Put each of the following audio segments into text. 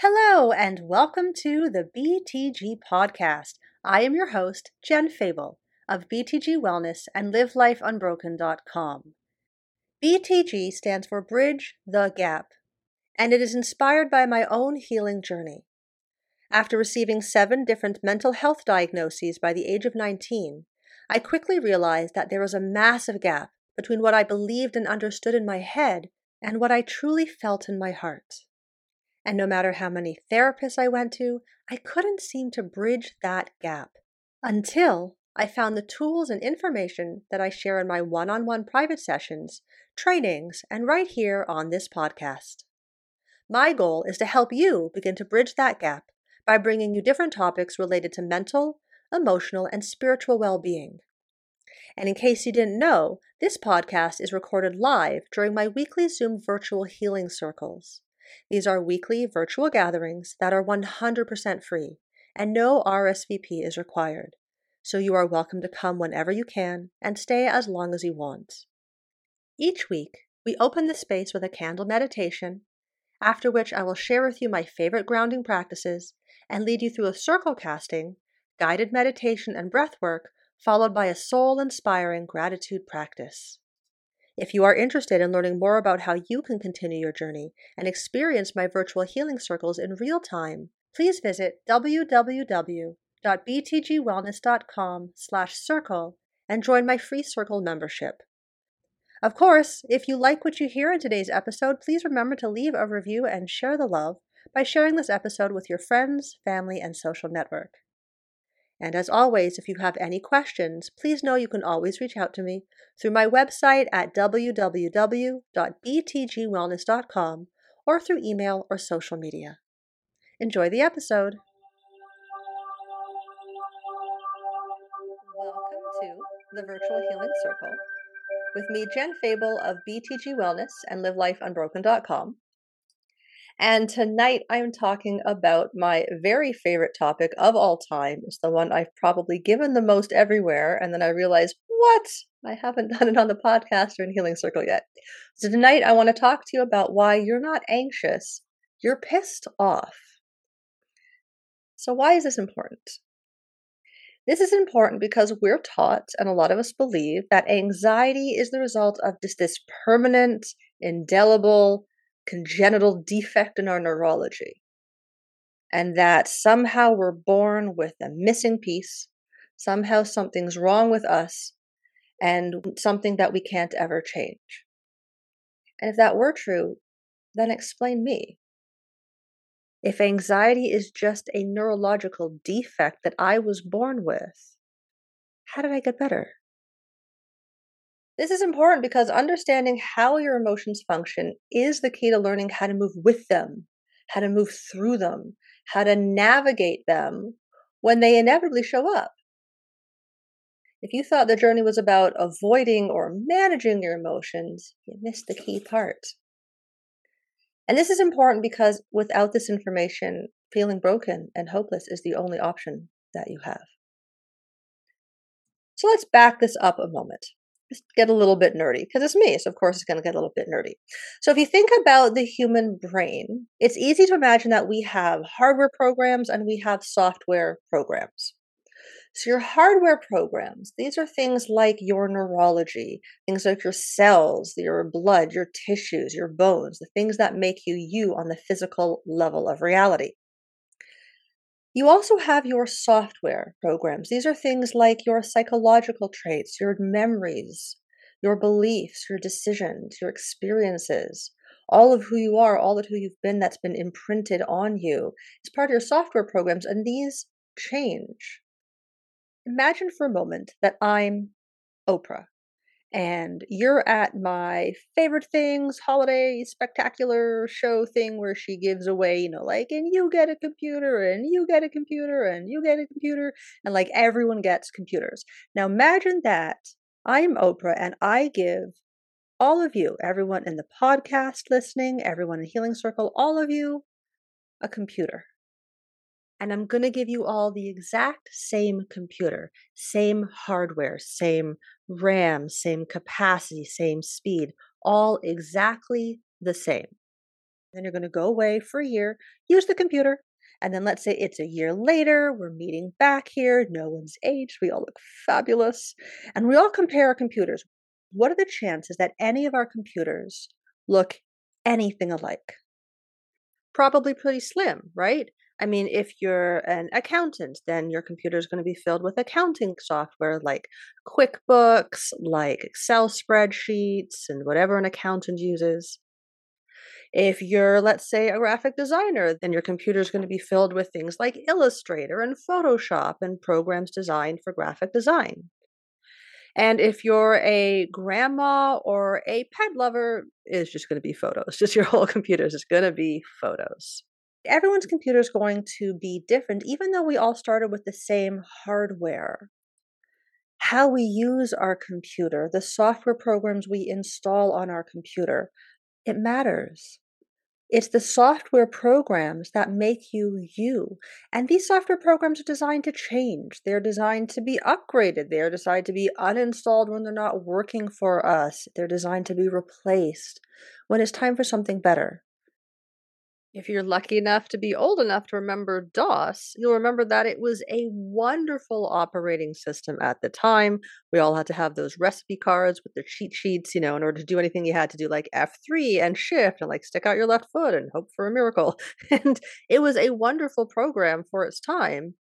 Hello, and welcome to the BTG Podcast. I am your host, Jen Febel of BTG Wellness and LiveLifeUnbroken.com. BTG stands for Bridge the Gap, and it is inspired by my own healing journey. After receiving seven different mental health diagnoses by the age of 19, I quickly realized that there was a massive gap between what I believed and understood in my head and what I truly felt in my heart. And no matter how many therapists I went to, I couldn't seem to bridge that gap until I found the tools and information that I share in my one on one private sessions, trainings, and right here on this podcast. My goal is to help you begin to bridge that gap by bringing you different topics related to mental, emotional, and spiritual well being. And in case you didn't know, this podcast is recorded live during my weekly Zoom virtual healing circles. These are weekly virtual gatherings that are 100% free, and no RSVP is required. So you are welcome to come whenever you can and stay as long as you want. Each week, we open the space with a candle meditation, after which I will share with you my favorite grounding practices and lead you through a circle casting, guided meditation, and breath work, followed by a soul inspiring gratitude practice. If you are interested in learning more about how you can continue your journey and experience my virtual healing circles in real time, please visit www.btgwellness.com/circle and join my free circle membership. Of course, if you like what you hear in today's episode, please remember to leave a review and share the love by sharing this episode with your friends, family, and social network. And as always, if you have any questions, please know you can always reach out to me through my website at www.btgwellness.com or through email or social media. Enjoy the episode. Welcome to the Virtual Healing Circle with me, Jen Febel of BTG Wellness and LiveLifeUnbroken.com. And tonight I'm talking about my very favorite topic of all time. It's the one I've probably given the most everywhere. And then I realized, what? I haven't done it on the podcast or in Healing Circle yet. So tonight I want to talk to you about why you're not anxious, you're pissed off. So, why is this important? This is important because we're taught, and a lot of us believe, that anxiety is the result of just this permanent, indelible, congenital defect in our neurology. And that somehow we're born with a missing piece, somehow something's wrong with us, and something that we can't ever change. And if that were true, then explain me. If anxiety is just a neurological defect that I was born with, how did I get better? This is important because understanding how your emotions function is the key to learning how to move with them, how to move through them, how to navigate them when they inevitably show up. If you thought the journey was about avoiding or managing your emotions, you missed the key part. And this is important because without this information, feeling broken and hopeless is the only option that you have. So let's back this up a moment get a little bit nerdy because it's me. So, of course, it's going to get a little bit nerdy. So, if you think about the human brain, it's easy to imagine that we have hardware programs and we have software programs. So, your hardware programs, these are things like your neurology, things like your cells, your blood, your tissues, your bones, the things that make you you on the physical level of reality. You also have your software programs. These are things like your psychological traits, your memories, your beliefs, your decisions, your experiences, all of who you are, all of who you've been that's been imprinted on you. It's part of your software programs, and these change. Imagine for a moment that I'm Oprah and you're at my favorite things holiday spectacular show thing where she gives away you know like and you get a computer and you get a computer and you get a computer and like everyone gets computers. Now imagine that i'm oprah and i give all of you everyone in the podcast listening everyone in healing circle all of you a computer and I'm going to give you all the exact same computer, same hardware, same RAM, same capacity, same speed, all exactly the same. Then you're going to go away for a year, use the computer, and then let's say it's a year later, we're meeting back here, no one's aged, we all look fabulous, and we all compare our computers. What are the chances that any of our computers look anything alike? Probably pretty slim, right? I mean, if you're an accountant, then your computer is going to be filled with accounting software like QuickBooks, like Excel spreadsheets, and whatever an accountant uses. If you're, let's say, a graphic designer, then your computer is going to be filled with things like Illustrator and Photoshop and programs designed for graphic design. And if you're a grandma or a pet lover, it's just going to be photos. Just your whole computer is just going to be photos everyone's computer is going to be different, even though we all started with the same hardware. How we use our computer, the software programs we install on our computer, it matters. It's the software programs that make you you. And these software programs are designed to change. They're designed to be upgraded. They're designed to be uninstalled when they're not working for us. They're designed to be replaced when it's time for something better. If you're lucky enough to be old enough to remember DOS, you'll remember that it was a wonderful operating system at the time. We all had to have those recipe cards with the cheat sheets, you know, in order to do anything you had to do like F3 and shift and like stick out your left foot and hope for a miracle. And it was a wonderful program for its time.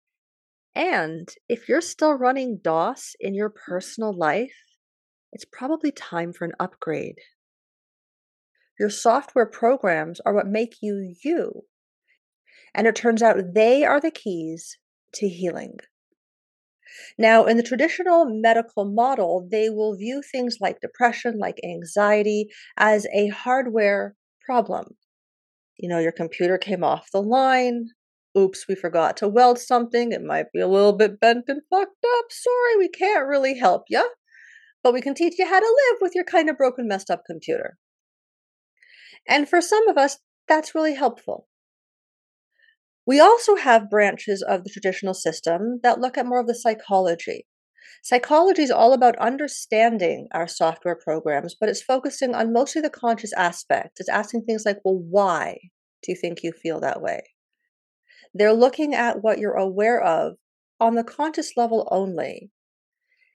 And if you're still running DOS in your personal life, it's probably time for an upgrade. Your software programs are what make you you. And it turns out they are the keys to healing. Now, in the traditional medical model, they will view things like depression, like anxiety, as a hardware problem. You know, your computer came off the line. Oops, we forgot to weld something. It might be a little bit bent and fucked up. Sorry, we can't really help you. But we can teach you how to live with your kind of broken, messed up computer. And for some of us, that's really helpful. We also have branches of the traditional system that look at more of the psychology. Psychology is all about understanding our software programs, but it's focusing on mostly the conscious aspect. It's asking things like, well, why do you think you feel that way? They're looking at what you're aware of on the conscious level only.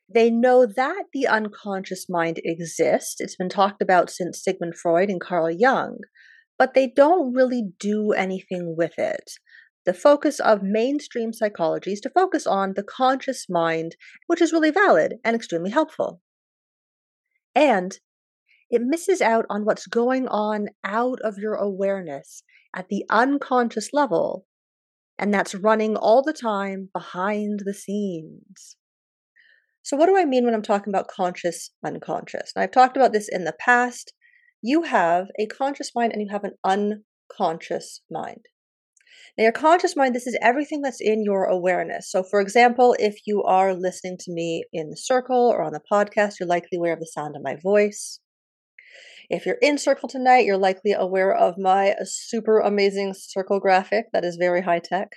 They know that the unconscious mind exists. It's been talked about since Sigmund Freud and Carl Jung, but they don't really do anything with it. The focus of mainstream psychology is to focus on the conscious mind, which is really valid and extremely helpful. And it misses out on what's going on out of your awareness at the unconscious level, and that's running all the time behind the scenes. So, what do I mean when I'm talking about conscious, unconscious? I've talked about this in the past. You have a conscious mind and you have an unconscious mind. Now, your conscious mind, this is everything that's in your awareness. So, for example, if you are listening to me in the circle or on the podcast, you're likely aware of the sound of my voice. If you're in Circle tonight, you're likely aware of my super amazing circle graphic that is very high tech.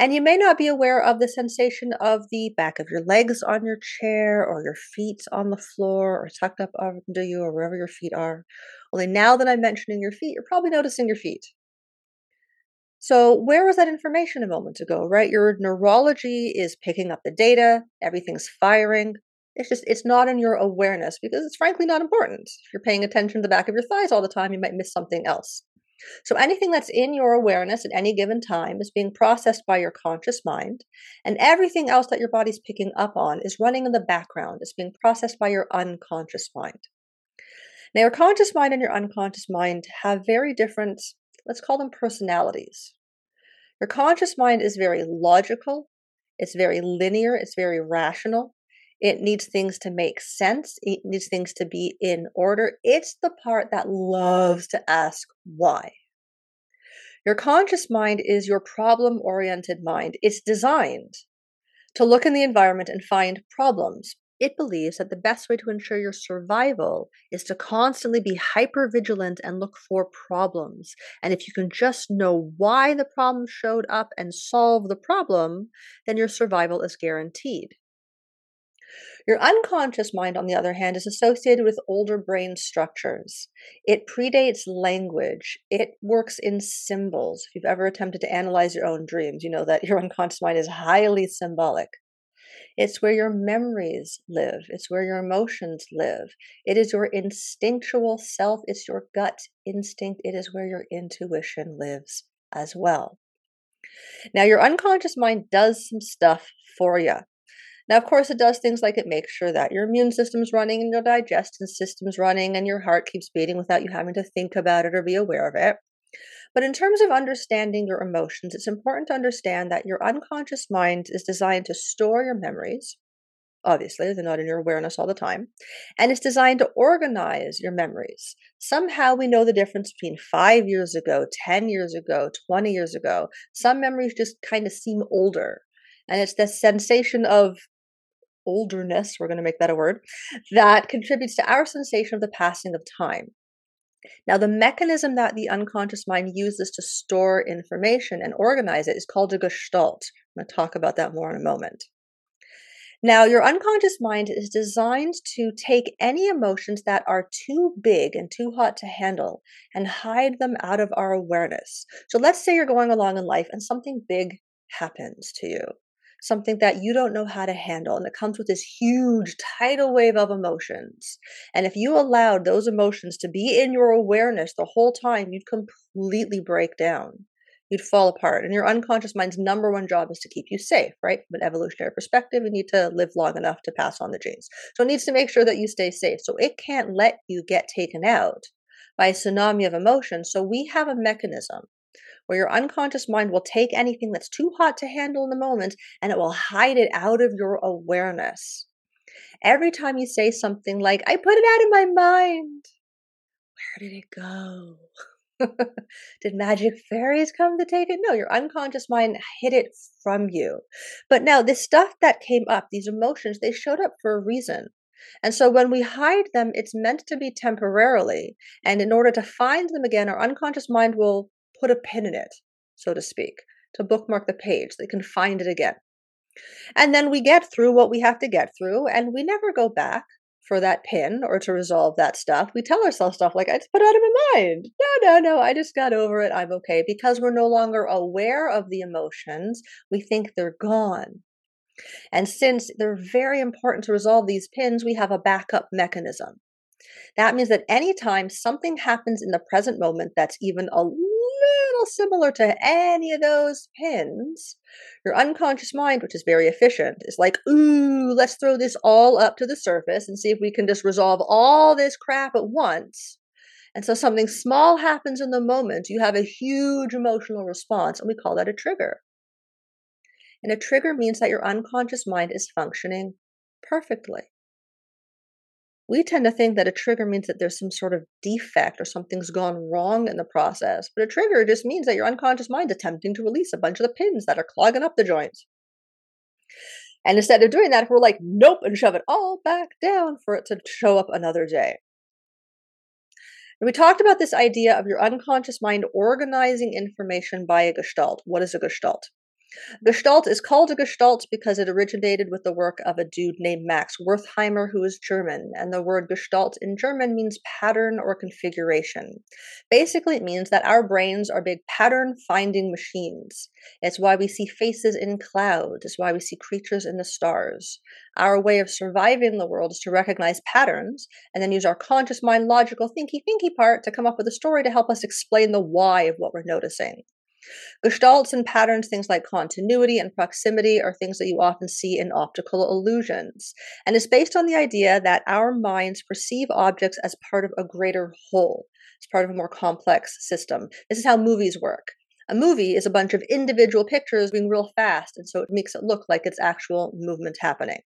And you may not be aware of the sensation of the back of your legs on your chair or your feet on the floor or tucked up under you or wherever your feet are. Only now that I'm mentioning your feet, you're probably noticing your feet. So, where was that information a moment ago, right? Your neurology is picking up the data, everything's firing. It's just, it's not in your awareness because it's frankly not important. If you're paying attention to the back of your thighs all the time, you might miss something else. So anything that's in your awareness at any given time is being processed by your conscious mind, and everything else that your body's picking up on is running in the background. It's being processed by your unconscious mind. Now, your conscious mind and your unconscious mind have very different, let's call them personalities. Your conscious mind is very logical, it's very linear, it's very rational. It needs things to make sense. It needs things to be in order. It's the part that loves to ask why. Your conscious mind is your problem oriented mind. It's designed to look in the environment and find problems. It believes that the best way to ensure your survival is to constantly be hyper vigilant and look for problems. And if you can just know why the problem showed up and solve the problem, then your survival is guaranteed. Your unconscious mind, on the other hand, is associated with older brain structures. It predates language. It works in symbols. If you've ever attempted to analyze your own dreams, you know that your unconscious mind is highly symbolic. It's where your memories live. It's where your emotions live. It is your instinctual self. It's your gut instinct. It is where your intuition lives as well. Now, your unconscious mind does some stuff for you. Now, of course, it does things like it makes sure that your immune system's running and your digestive system's running and your heart keeps beating without you having to think about it or be aware of it. But in terms of understanding your emotions, it's important to understand that your unconscious mind is designed to store your memories. Obviously, they're not in your awareness all the time. And it's designed to organize your memories. Somehow we know the difference between five years ago, 10 years ago, 20 years ago. Some memories just kind of seem older. And it's this sensation of olderness, we're going to make that a word, that contributes to our sensation of the passing of time. Now, the mechanism that the unconscious mind uses to store information and organize it is called a gestalt. I'm going to talk about that more in a moment. Now, your unconscious mind is designed to take any emotions that are too big and too hot to handle and hide them out of our awareness. So, let's say you're going along in life and something big happens to you something that you don't know how to handle. And it comes with this huge tidal wave of emotions. And if you allowed those emotions to be in your awareness the whole time, you'd completely break down. You'd fall apart. And your unconscious mind's number one job is to keep you safe, right? From an evolutionary perspective, you need to live long enough to pass on the genes. So it needs to make sure that you stay safe. So it can't let you get taken out by a tsunami of emotion. So we have a mechanism where your unconscious mind will take anything that's too hot to handle in the moment and it will hide it out of your awareness. Every time you say something like, I put it out of my mind, where did it go? Did magic fairies come to take it? No, your unconscious mind hid it from you. But now, this stuff that came up, these emotions, they showed up for a reason. And so when we hide them, it's meant to be temporarily. And in order to find them again, our unconscious mind will put a pin in it, so to speak, to bookmark the page. They can find it again. And then we get through what we have to get through, and we never go back for that pin or to resolve that stuff. We tell ourselves stuff like, I just put it out of my mind. No, no, no, I just got over it. I'm okay. Because we're no longer aware of the emotions, we think they're gone. And since they're very important to resolve these pins, we have a backup mechanism. That means that anytime something happens in the present moment that's even a little similar to any of those pins, your unconscious mind, which is very efficient, is like, ooh, let's throw this all up to the surface and see if we can just resolve all this crap at once. And so something small happens in the moment, you have a huge emotional response, and we call that a trigger. And a trigger means that your unconscious mind is functioning perfectly we tend to think that a trigger means that there's some sort of defect or something's gone wrong in the process. But a trigger just means that your unconscious mind is attempting to release a bunch of the pins that are clogging up the joints. And instead of doing that, we're like, nope, and shove it all back down for it to show up another day. And we talked about this idea of your unconscious mind organizing information by a gestalt. What is a gestalt? Gestalt is called a Gestalt because it originated with the work of a dude named Max Wertheimer, who is German, and the word Gestalt in German means pattern or configuration. Basically, it means that our brains are big pattern finding machines. It's why we see faces in clouds, it's why we see creatures in the stars. Our way of surviving the world is to recognize patterns and then use our conscious mind logical thinky thinky part to come up with a story to help us explain the why of what we're noticing. Gestalts and patterns, things like continuity and proximity, are things that you often see in optical illusions. And it's based on the idea that our minds perceive objects as part of a greater whole, as part of a more complex system. This is how movies work. A movie is a bunch of individual pictures moving real fast, and so it makes it look like it's actual movement happening.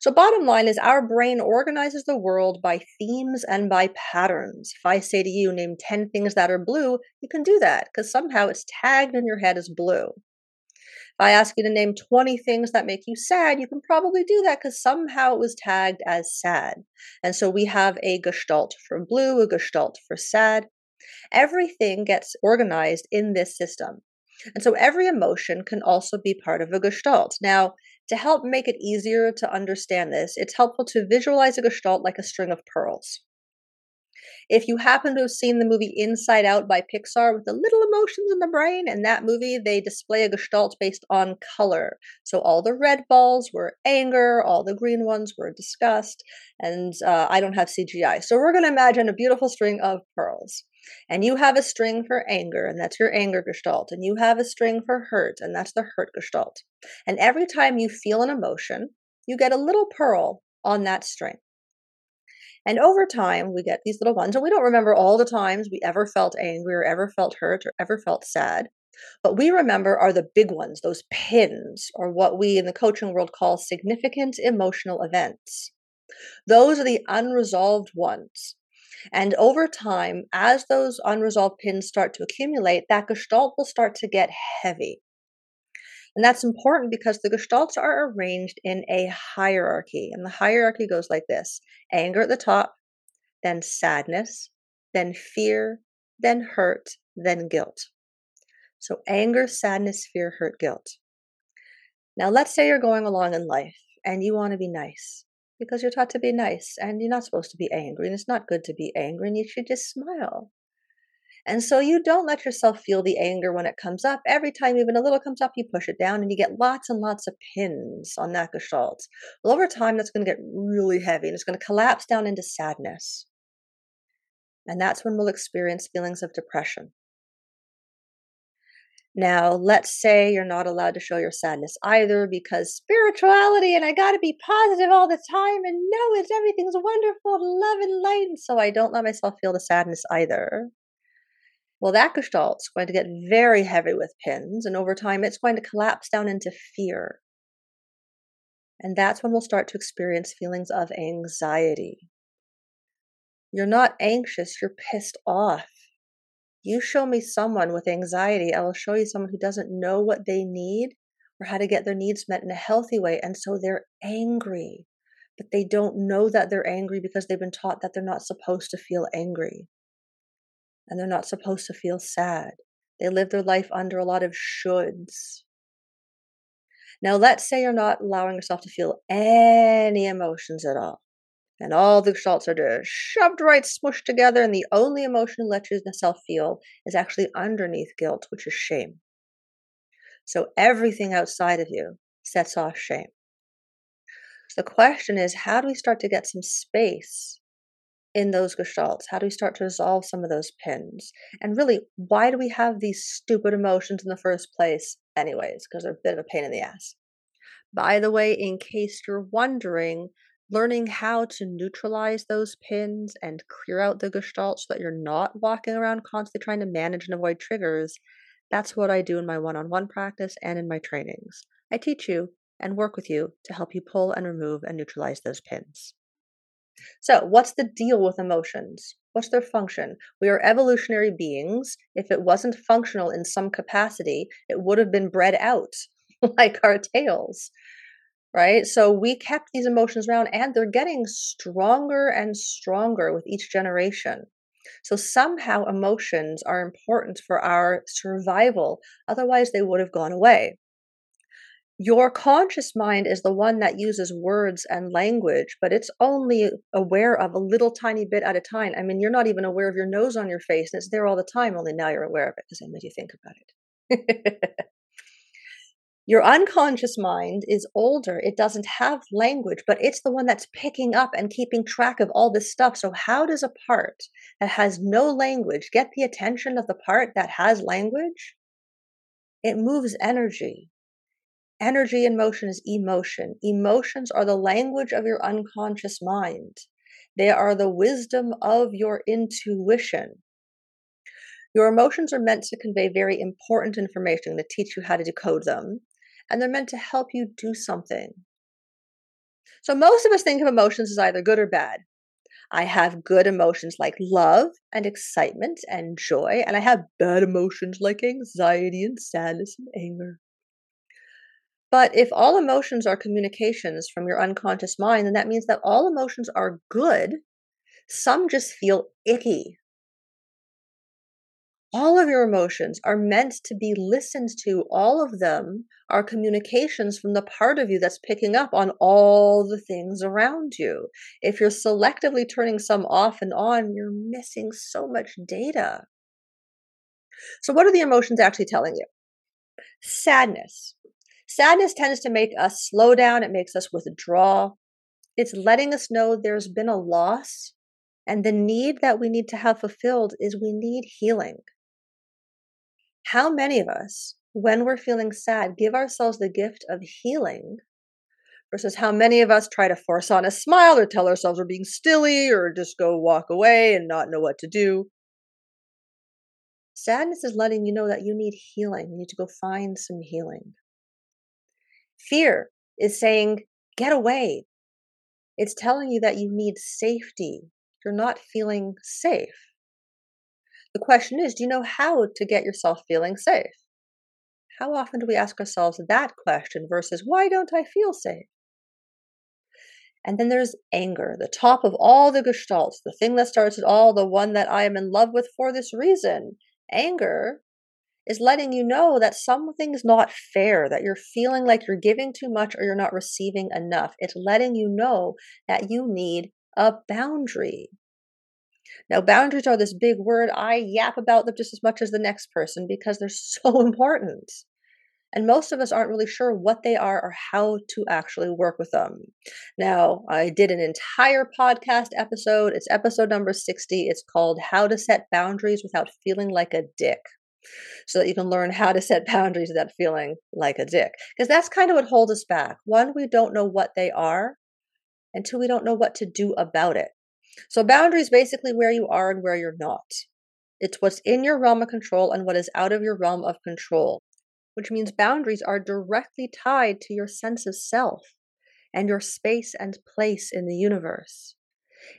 So, bottom line is our brain organizes the world by themes and by patterns. If I say to you, name 10 things that are blue, you can do that because somehow it's tagged in your head as blue. If I ask you to name 20 things that make you sad, you can probably do that because somehow it was tagged as sad. And so we have a gestalt for blue, a gestalt for sad. Everything gets organized in this system. And so every emotion can also be part of a gestalt. Now, To help make it easier to understand this, it's helpful to visualize a gestalt like a string of pearls. If you happen to have seen the movie Inside Out by Pixar with the little emotions in the brain, in that movie they display a gestalt based on color. So all the red balls were anger, all the green ones were disgust, and uh, I don't have CGI. So we're going to imagine a beautiful string of pearls. And you have a string for anger, and that's your anger gestalt. And you have a string for hurt, and that's the hurt gestalt. And every time you feel an emotion, you get a little pearl on that string. And over time, we get these little ones, and we don't remember all the times we ever felt angry or ever felt hurt or ever felt sad. What we remember are the big ones, those pins, or what we in the coaching world call significant emotional events. Those are the unresolved ones. And over time, as those unresolved pins start to accumulate, that gestalt will start to get heavy. And that's important because the gestalts are arranged in a hierarchy. And the hierarchy goes like this anger at the top, then sadness, then fear, then hurt, then guilt. So anger, sadness, fear, hurt, guilt. Now, let's say you're going along in life and you want to be nice because you're taught to be nice and you're not supposed to be angry and it's not good to be angry and you should just smile. And so you don't let yourself feel the anger when it comes up. Every time even a little comes up, you push it down and you get lots and lots of pins on that gestalt. Well, over time, that's going to get really heavy and it's going to collapse down into sadness. And that's when we'll experience feelings of depression. Now, let's say you're not allowed to show your sadness either because spirituality and I got to be positive all the time and no, it's everything's wonderful, love and light. And so I don't let myself feel the sadness either. Well, that gestalt's going to get very heavy with pins, and over time, it's going to collapse down into fear. And that's when we'll start to experience feelings of anxiety. You're not anxious, you're pissed off. You show me someone with anxiety, I will show you someone who doesn't know what they need or how to get their needs met in a healthy way. And so they're angry, but they don't know that they're angry because they've been taught that they're not supposed to feel angry and they're not supposed to feel sad. They live their life under a lot of shoulds. Now, let's say you're not allowing yourself to feel any emotions at all. And all the gestalts are just shoved right, smushed together, and the only emotion you yourself feel is actually underneath guilt, which is shame. So everything outside of you sets off shame. So the question is how do we start to get some space in those gestalts? How do we start to resolve some of those pins? And really, why do we have these stupid emotions in the first place, anyways? Because they're a bit of a pain in the ass. By the way, in case you're wondering, learning how to neutralize those pins and clear out the gestalt so that you're not walking around constantly trying to manage and avoid triggers, that's what I do in my one on one practice and in my trainings. I teach you and work with you to help you pull and remove and neutralize those pins. So, what's the deal with emotions? What's their function? We are evolutionary beings. If it wasn't functional in some capacity, it would have been bred out like our tails, right? So, we kept these emotions around and they're getting stronger and stronger with each generation. So, somehow emotions are important for our survival, otherwise, they would have gone away your conscious mind is the one that uses words and language, but it's only aware of a little tiny bit at a time. I mean, you're not even aware of your nose on your face, and it's there all the time, only now you're aware of it because I made you think about it. your unconscious mind is older. It doesn't have language, but it's the one that's picking up and keeping track of all this stuff. So, how does a part that has no language get the attention of the part that has language? It moves energy Energy and motion is emotion. Emotions are the language of your unconscious mind. They are the wisdom of your intuition. Your emotions are meant to convey very important information to teach you how to decode them, and they're meant to help you do something. So, most of us think of emotions as either good or bad. I have good emotions like love and excitement and joy, and I have bad emotions like anxiety and sadness and anger. But if all emotions are communications from your unconscious mind, then that means that all emotions are good. Some just feel icky. All of your emotions are meant to be listened to. All of them are communications from the part of you that's picking up on all the things around you. If you're selectively turning some off and on, you're missing so much data. So, what are the emotions actually telling you? Sadness. Sadness tends to make us slow down, it makes us withdraw. It's letting us know there's been a loss, and the need that we need to have fulfilled is we need healing. How many of us, when we're feeling sad, give ourselves the gift of healing versus how many of us try to force on a smile or tell ourselves we're being stilly or just go walk away and not know what to do? Sadness is letting you know that you need healing. You need to go find some healing. Fear is saying, get away. It's telling you that you need safety. You're not feeling safe. The question is do you know how to get yourself feeling safe? How often do we ask ourselves that question versus why don't I feel safe? And then there's anger, the top of all the gestalts, the thing that starts it all, the one that I am in love with for this reason. Anger is letting you know that something's not fair, that you're feeling like you're giving too much or you're not receiving enough. It's letting you know that you need a boundary. Now, boundaries are this big word. I yap about them just as much as the next person because they're so important. And most of us aren't really sure what they are or how to actually work with them. Now, I did an entire podcast episode. It's episode number 60. It's called How to Set Boundaries Without Feeling Like a Dick. So that you can learn how to set boundaries without feeling like a dick. Because that's kind of what holds us back. One, we don't know what they are. And two, we don't know what to do about it. So boundaries basically where you are and where you're not. It's what's in your realm of control and what is out of your realm of control, which means boundaries are directly tied to your sense of self and your space and place in the universe.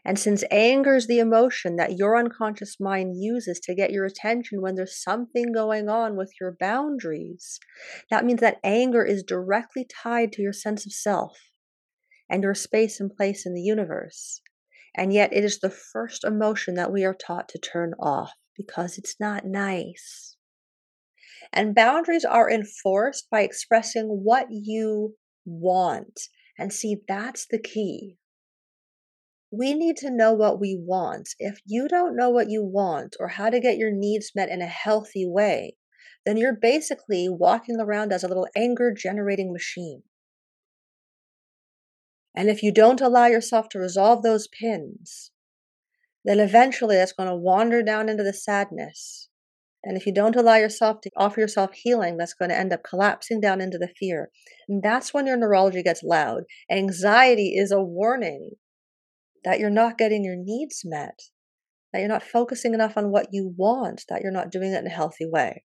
And since anger is the emotion that your unconscious mind uses to get your attention when there's something going on with your boundaries, that means that anger is directly tied to your sense of self and your space and place in the universe. And yet, it is the first emotion that we are taught to turn off because it's not nice. And boundaries are enforced by expressing what you want. And see, that's the key. We need to know what we want. If you don't know what you want or how to get your needs met in a healthy way, then you're basically walking around as a little anger generating machine. And if you don't allow yourself to resolve those pins, then eventually that's going to wander down into the sadness. And if you don't allow yourself to offer yourself healing, that's going to end up collapsing down into the fear. And that's when your neurology gets loud. Anxiety is a warning that you're not getting your needs met, that you're not focusing enough on what you want, that you're not doing it in a healthy way.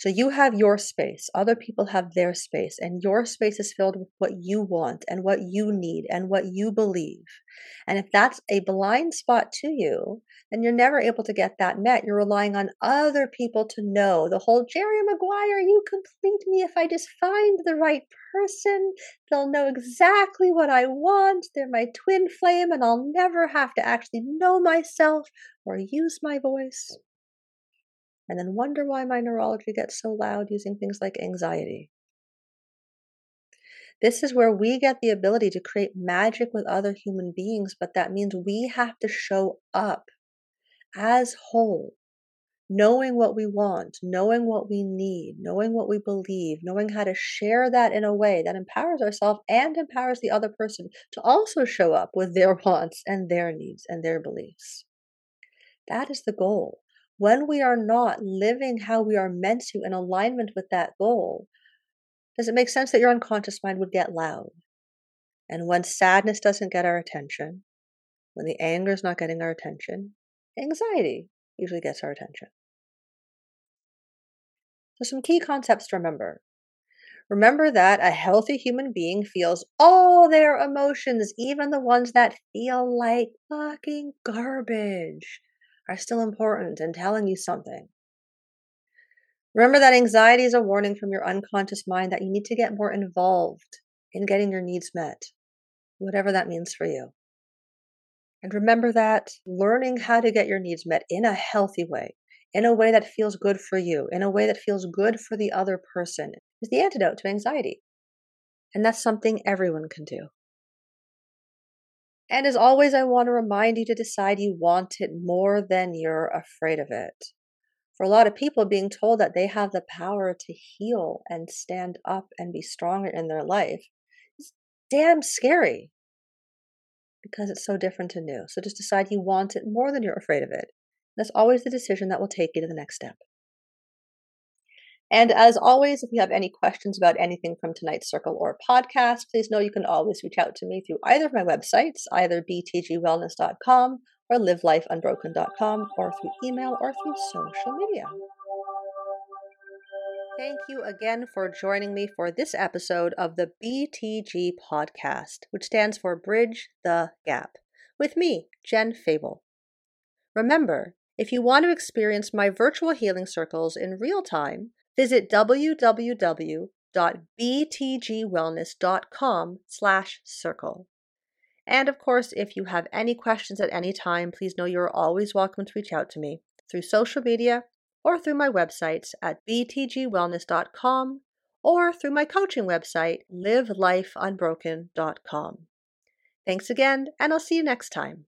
So you have your space, other people have their space, and your space is filled with what you want and what you need and what you believe. And if that's a blind spot to you, then you're never able to get that met. You're relying on other people to know. The whole Jerry Maguire, you complete me if I just find the right person. They'll know exactly what I want. They're my twin flame, and I'll never have to actually know myself or use my voice and then wonder why my neurology gets so loud using things like anxiety. This is where we get the ability to create magic with other human beings, but that means we have to show up as whole, knowing what we want, knowing what we need, knowing what we believe, knowing how to share that in a way that empowers ourselves and empowers the other person to also show up with their wants and their needs and their beliefs. That is the goal when we are not living how we are meant to in alignment with that goal, does it make sense that your unconscious mind would get loud? And when sadness doesn't get our attention, when the anger is not getting our attention, anxiety usually gets our attention. So, some key concepts to remember. Remember that a healthy human being feels all their emotions, even the ones that feel like fucking garbage are still important and telling you something. Remember that anxiety is a warning from your unconscious mind that you need to get more involved in getting your needs met, whatever that means for you. And remember that learning how to get your needs met in a healthy way, in a way that feels good for you, in a way that feels good for the other person, is the antidote to anxiety. And that's something everyone can do. And as always, I want to remind you to decide you want it more than you're afraid of it. For a lot of people, being told that they have the power to heal and stand up and be stronger in their life is damn scary because it's so different and new. So just decide you want it more than you're afraid of it. That's always the decision that will take you to the next step. And as always, if you have any questions about anything from tonight's circle or podcast, please know you can always reach out to me through either of my websites, either btgwellness.com or livelifeunbroken.com, or through email or through social media. Thank you again for joining me for this episode of the BTG podcast, which stands for Bridge the Gap, with me, Jen Febel. Remember, if you want to experience my virtual healing circles in real time, visit www.btgwellness.com slash circle. And of course, if you have any questions at any time, please know you're always welcome to reach out to me through social media or through my websites at btgwellness.com or through my coaching website, livelifeunbroken.com. Thanks again, and I'll see you next time.